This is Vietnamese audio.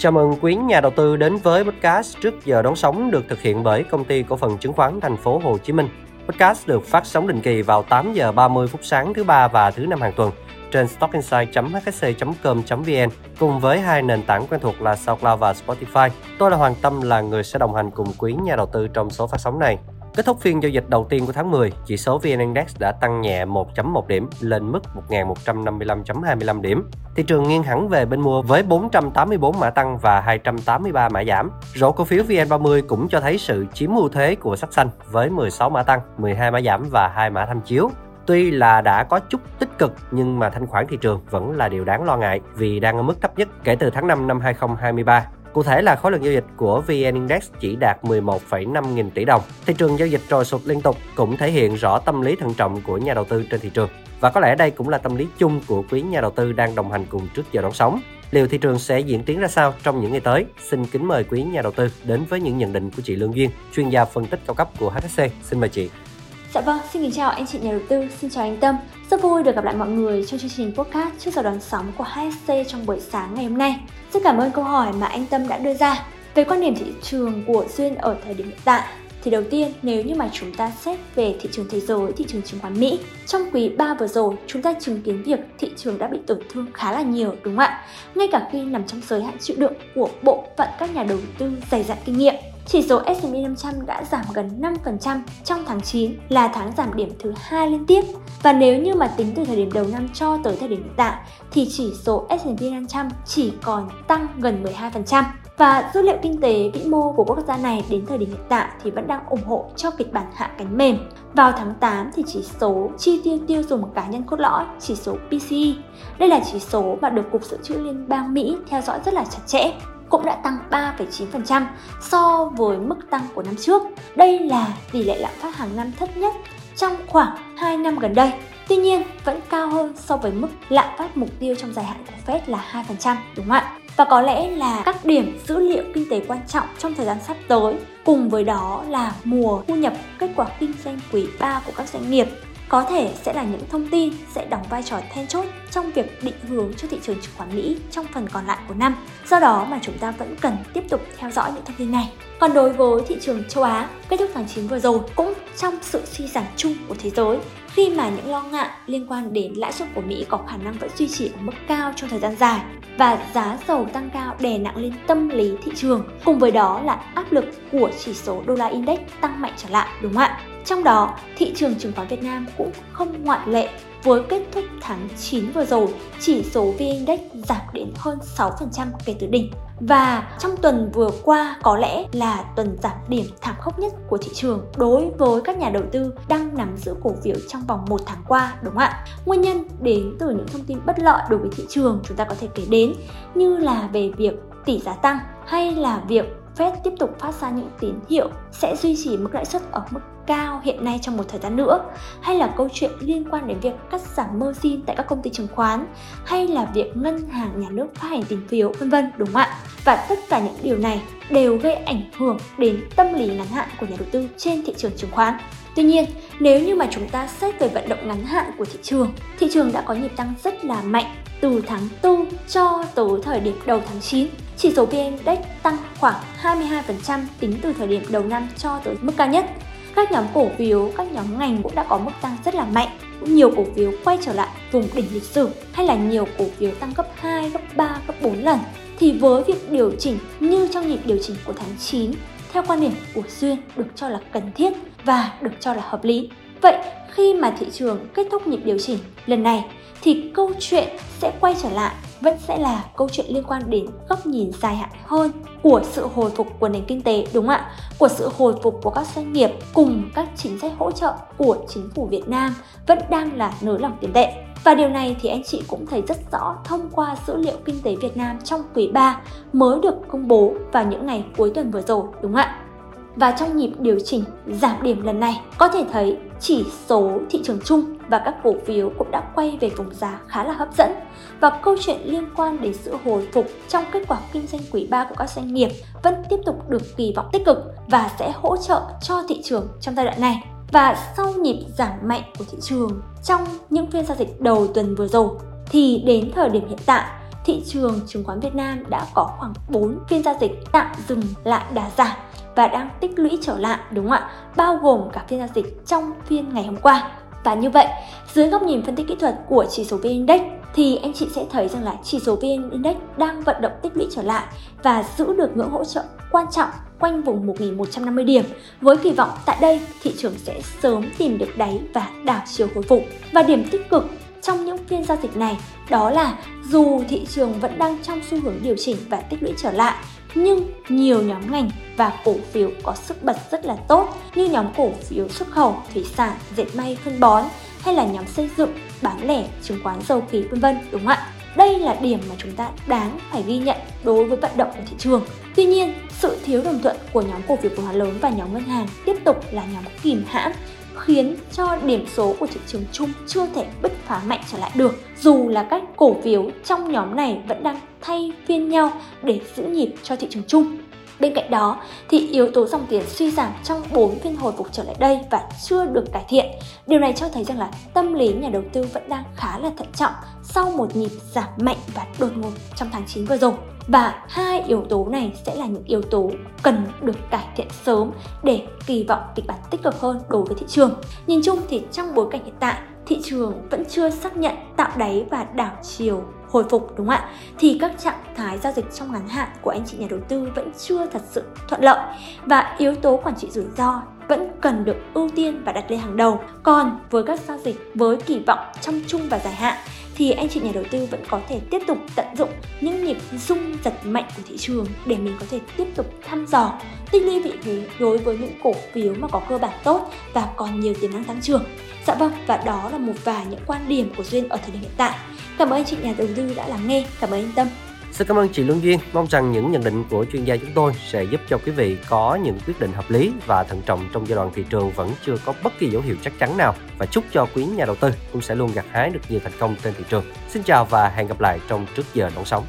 Chào mừng quý nhà đầu tư đến với podcast trước giờ đón sóng được thực hiện bởi công ty cổ phần chứng khoán thành phố Hồ Chí Minh. Podcast được phát sóng định kỳ vào 8 giờ 30 phút sáng thứ ba và thứ năm hàng tuần trên stockinside.hsc.com.vn cùng với hai nền tảng quen thuộc là SoundCloud và Spotify. Tôi là Hoàng Tâm là người sẽ đồng hành cùng quý nhà đầu tư trong số phát sóng này. Kết thúc phiên giao dịch đầu tiên của tháng 10, chỉ số VN Index đã tăng nhẹ 1.1 điểm lên mức 1.155.25 điểm. Thị trường nghiêng hẳn về bên mua với 484 mã tăng và 283 mã giảm. Rổ cổ phiếu VN30 cũng cho thấy sự chiếm ưu thế của sắc xanh với 16 mã tăng, 12 mã giảm và 2 mã tham chiếu. Tuy là đã có chút tích cực nhưng mà thanh khoản thị trường vẫn là điều đáng lo ngại vì đang ở mức thấp nhất kể từ tháng 5 năm 2023 Cụ thể là khối lượng giao dịch của VN Index chỉ đạt 11,5 nghìn tỷ đồng. Thị trường giao dịch trồi sụt liên tục cũng thể hiện rõ tâm lý thận trọng của nhà đầu tư trên thị trường. Và có lẽ đây cũng là tâm lý chung của quý nhà đầu tư đang đồng hành cùng trước giờ đón sóng. Liệu thị trường sẽ diễn tiến ra sao trong những ngày tới? Xin kính mời quý nhà đầu tư đến với những nhận định của chị Lương Duyên, chuyên gia phân tích cao cấp của HSC. Xin mời chị. Dạ vâng, xin kính chào anh chị nhà đầu tư, xin chào anh Tâm. Rất vui được gặp lại mọi người trong chương trình podcast trước giờ đón sóng của HSC trong buổi sáng ngày hôm nay. Rất cảm ơn câu hỏi mà anh Tâm đã đưa ra. Về quan điểm thị trường của Duyên ở thời điểm hiện tại, thì đầu tiên nếu như mà chúng ta xét về thị trường thế giới, thị trường chứng khoán Mỹ, trong quý 3 vừa rồi chúng ta chứng kiến việc thị trường đã bị tổn thương khá là nhiều đúng không ạ? Ngay cả khi nằm trong giới hạn chịu đựng của bộ phận các nhà đầu tư dày dặn kinh nghiệm. Chỉ số S&P 500 đã giảm gần 5% trong tháng 9 là tháng giảm điểm thứ hai liên tiếp. Và nếu như mà tính từ thời điểm đầu năm cho tới thời điểm hiện tại thì chỉ số S&P 500 chỉ còn tăng gần 12%. Và dữ liệu kinh tế vĩ mô của quốc gia này đến thời điểm hiện tại thì vẫn đang ủng hộ cho kịch bản hạ cánh mềm. Vào tháng 8 thì chỉ số chi tiêu tiêu dùng cá nhân cốt lõi, chỉ số PCE. Đây là chỉ số mà được Cục Dự trữ Liên bang Mỹ theo dõi rất là chặt chẽ cũng đã tăng 3,9% so với mức tăng của năm trước. Đây là tỷ lệ lạm phát hàng năm thấp nhất trong khoảng 2 năm gần đây. Tuy nhiên, vẫn cao hơn so với mức lạm phát mục tiêu trong dài hạn của Fed là 2%, đúng không ạ? Và có lẽ là các điểm dữ liệu kinh tế quan trọng trong thời gian sắp tới, cùng với đó là mùa thu nhập kết quả kinh doanh quý 3 của các doanh nghiệp có thể sẽ là những thông tin sẽ đóng vai trò then chốt trong việc định hướng cho thị trường chứng khoán Mỹ trong phần còn lại của năm. Do đó mà chúng ta vẫn cần tiếp tục theo dõi những thông tin này. Còn đối với thị trường châu Á, kết thúc tháng 9 vừa rồi cũng trong sự suy giảm chung của thế giới khi mà những lo ngại liên quan đến lãi suất của Mỹ có khả năng vẫn duy trì ở mức cao trong thời gian dài và giá dầu tăng cao đè nặng lên tâm lý thị trường cùng với đó là áp lực của chỉ số đô la index tăng mạnh trở lại đúng không ạ? Trong đó, thị trường chứng khoán Việt Nam cũng không ngoại lệ với kết thúc tháng 9 vừa rồi, chỉ số VN Index giảm đến hơn 6% kể từ đỉnh. Và trong tuần vừa qua có lẽ là tuần giảm điểm thảm khốc nhất của thị trường đối với các nhà đầu tư đang nắm giữ cổ phiếu trong vòng một tháng qua đúng không ạ? Nguyên nhân đến từ những thông tin bất lợi đối với thị trường chúng ta có thể kể đến như là về việc tỷ giá tăng hay là việc Fed tiếp tục phát ra những tín hiệu sẽ duy trì mức lãi suất ở mức cao hiện nay trong một thời gian nữa? Hay là câu chuyện liên quan đến việc cắt giảm margin tại các công ty chứng khoán? Hay là việc ngân hàng nhà nước phát hành tiền phiếu vân vân đúng không ạ? Và tất cả những điều này đều gây ảnh hưởng đến tâm lý ngắn hạn của nhà đầu tư trên thị trường chứng khoán. Tuy nhiên, nếu như mà chúng ta xét về vận động ngắn hạn của thị trường, thị trường đã có nhịp tăng rất là mạnh từ tháng 4 cho tới thời điểm đầu tháng 9. Chỉ số VN Index tăng khoảng 22% tính từ thời điểm đầu năm cho tới mức cao nhất. Các nhóm cổ phiếu, các nhóm ngành cũng đã có mức tăng rất là mạnh. Nhiều cổ phiếu quay trở lại vùng đỉnh lịch sử hay là nhiều cổ phiếu tăng gấp 2, gấp 3, gấp 4 lần. Thì với việc điều chỉnh như trong nhịp điều chỉnh của tháng 9, theo quan điểm của Duyên được cho là cần thiết và được cho là hợp lý. Vậy khi mà thị trường kết thúc nhịp điều chỉnh lần này thì câu chuyện sẽ quay trở lại vẫn sẽ là câu chuyện liên quan đến góc nhìn dài hạn hơn của sự hồi phục của nền kinh tế, đúng không ạ? Của sự hồi phục của các doanh nghiệp cùng các chính sách hỗ trợ của chính phủ Việt Nam vẫn đang là nới lỏng tiền tệ. Và điều này thì anh chị cũng thấy rất rõ thông qua dữ liệu kinh tế Việt Nam trong quý 3 mới được công bố vào những ngày cuối tuần vừa rồi, đúng không ạ? Và trong nhịp điều chỉnh giảm điểm lần này, có thể thấy chỉ số thị trường chung và các cổ phiếu cũng đã quay về vùng giá khá là hấp dẫn. Và câu chuyện liên quan đến sự hồi phục trong kết quả kinh doanh quý 3 của các doanh nghiệp vẫn tiếp tục được kỳ vọng tích cực và sẽ hỗ trợ cho thị trường trong giai đoạn này. Và sau nhịp giảm mạnh của thị trường trong những phiên giao dịch đầu tuần vừa rồi thì đến thời điểm hiện tại thị trường chứng khoán Việt Nam đã có khoảng 4 phiên giao dịch tạm dừng lại đà giảm và đang tích lũy trở lại đúng không ạ? Bao gồm cả phiên giao dịch trong phiên ngày hôm qua. Và như vậy, dưới góc nhìn phân tích kỹ thuật của chỉ số VN Index thì anh chị sẽ thấy rằng là chỉ số VN Index đang vận động tích lũy trở lại và giữ được ngưỡng hỗ trợ quan trọng quanh vùng 1.150 điểm với kỳ vọng tại đây thị trường sẽ sớm tìm được đáy và đảo chiều hồi phục. Và điểm tích cực trong những phiên giao dịch này đó là dù thị trường vẫn đang trong xu hướng điều chỉnh và tích lũy trở lại nhưng nhiều nhóm ngành và cổ phiếu có sức bật rất là tốt như nhóm cổ phiếu xuất khẩu, thủy sản, dệt may, phân bón hay là nhóm xây dựng, bán lẻ, chứng khoán dầu khí vân vân đúng không ạ? Đây là điểm mà chúng ta đáng phải ghi nhận đối với vận động của thị trường. Tuy nhiên, sự thiếu đồng thuận của nhóm cổ phiếu vốn hóa lớn và nhóm ngân hàng tiếp tục là nhóm kìm hãm khiến cho điểm số của thị trường chung chưa thể bứt phá mạnh trở lại được, dù là các cổ phiếu trong nhóm này vẫn đang thay phiên nhau để giữ nhịp cho thị trường chung Bên cạnh đó, thì yếu tố dòng tiền suy giảm trong 4 phiên hồi phục trở lại đây và chưa được cải thiện. Điều này cho thấy rằng là tâm lý nhà đầu tư vẫn đang khá là thận trọng sau một nhịp giảm mạnh và đột ngột trong tháng 9 vừa rồi. Và hai yếu tố này sẽ là những yếu tố cần được cải thiện sớm để kỳ vọng kịch bản tích cực hơn đối với thị trường. Nhìn chung thì trong bối cảnh hiện tại, thị trường vẫn chưa xác nhận tạo đáy và đảo chiều hồi phục đúng không ạ? Thì các trạng thái giao dịch trong ngắn hạn của anh chị nhà đầu tư vẫn chưa thật sự thuận lợi và yếu tố quản trị rủi ro vẫn cần được ưu tiên và đặt lên hàng đầu. Còn với các giao dịch với kỳ vọng trong chung và dài hạn thì anh chị nhà đầu tư vẫn có thể tiếp tục tận dụng những nhịp rung giật mạnh của thị trường để mình có thể tiếp tục thăm dò tích lũy vị thế đối với những cổ phiếu mà có cơ bản tốt và còn nhiều tiềm năng tăng trưởng. Dạ vâng, và đó là một vài những quan điểm của Duyên ở thời điểm hiện tại. Cảm ơn anh chị nhà đầu tư đã lắng nghe. Cảm ơn anh Tâm. Xin cảm ơn chị Lương Duyên. Mong rằng những nhận định của chuyên gia chúng tôi sẽ giúp cho quý vị có những quyết định hợp lý và thận trọng trong giai đoạn thị trường vẫn chưa có bất kỳ dấu hiệu chắc chắn nào và chúc cho quý nhà đầu tư cũng sẽ luôn gặt hái được nhiều thành công trên thị trường. Xin chào và hẹn gặp lại trong trước giờ đón sóng.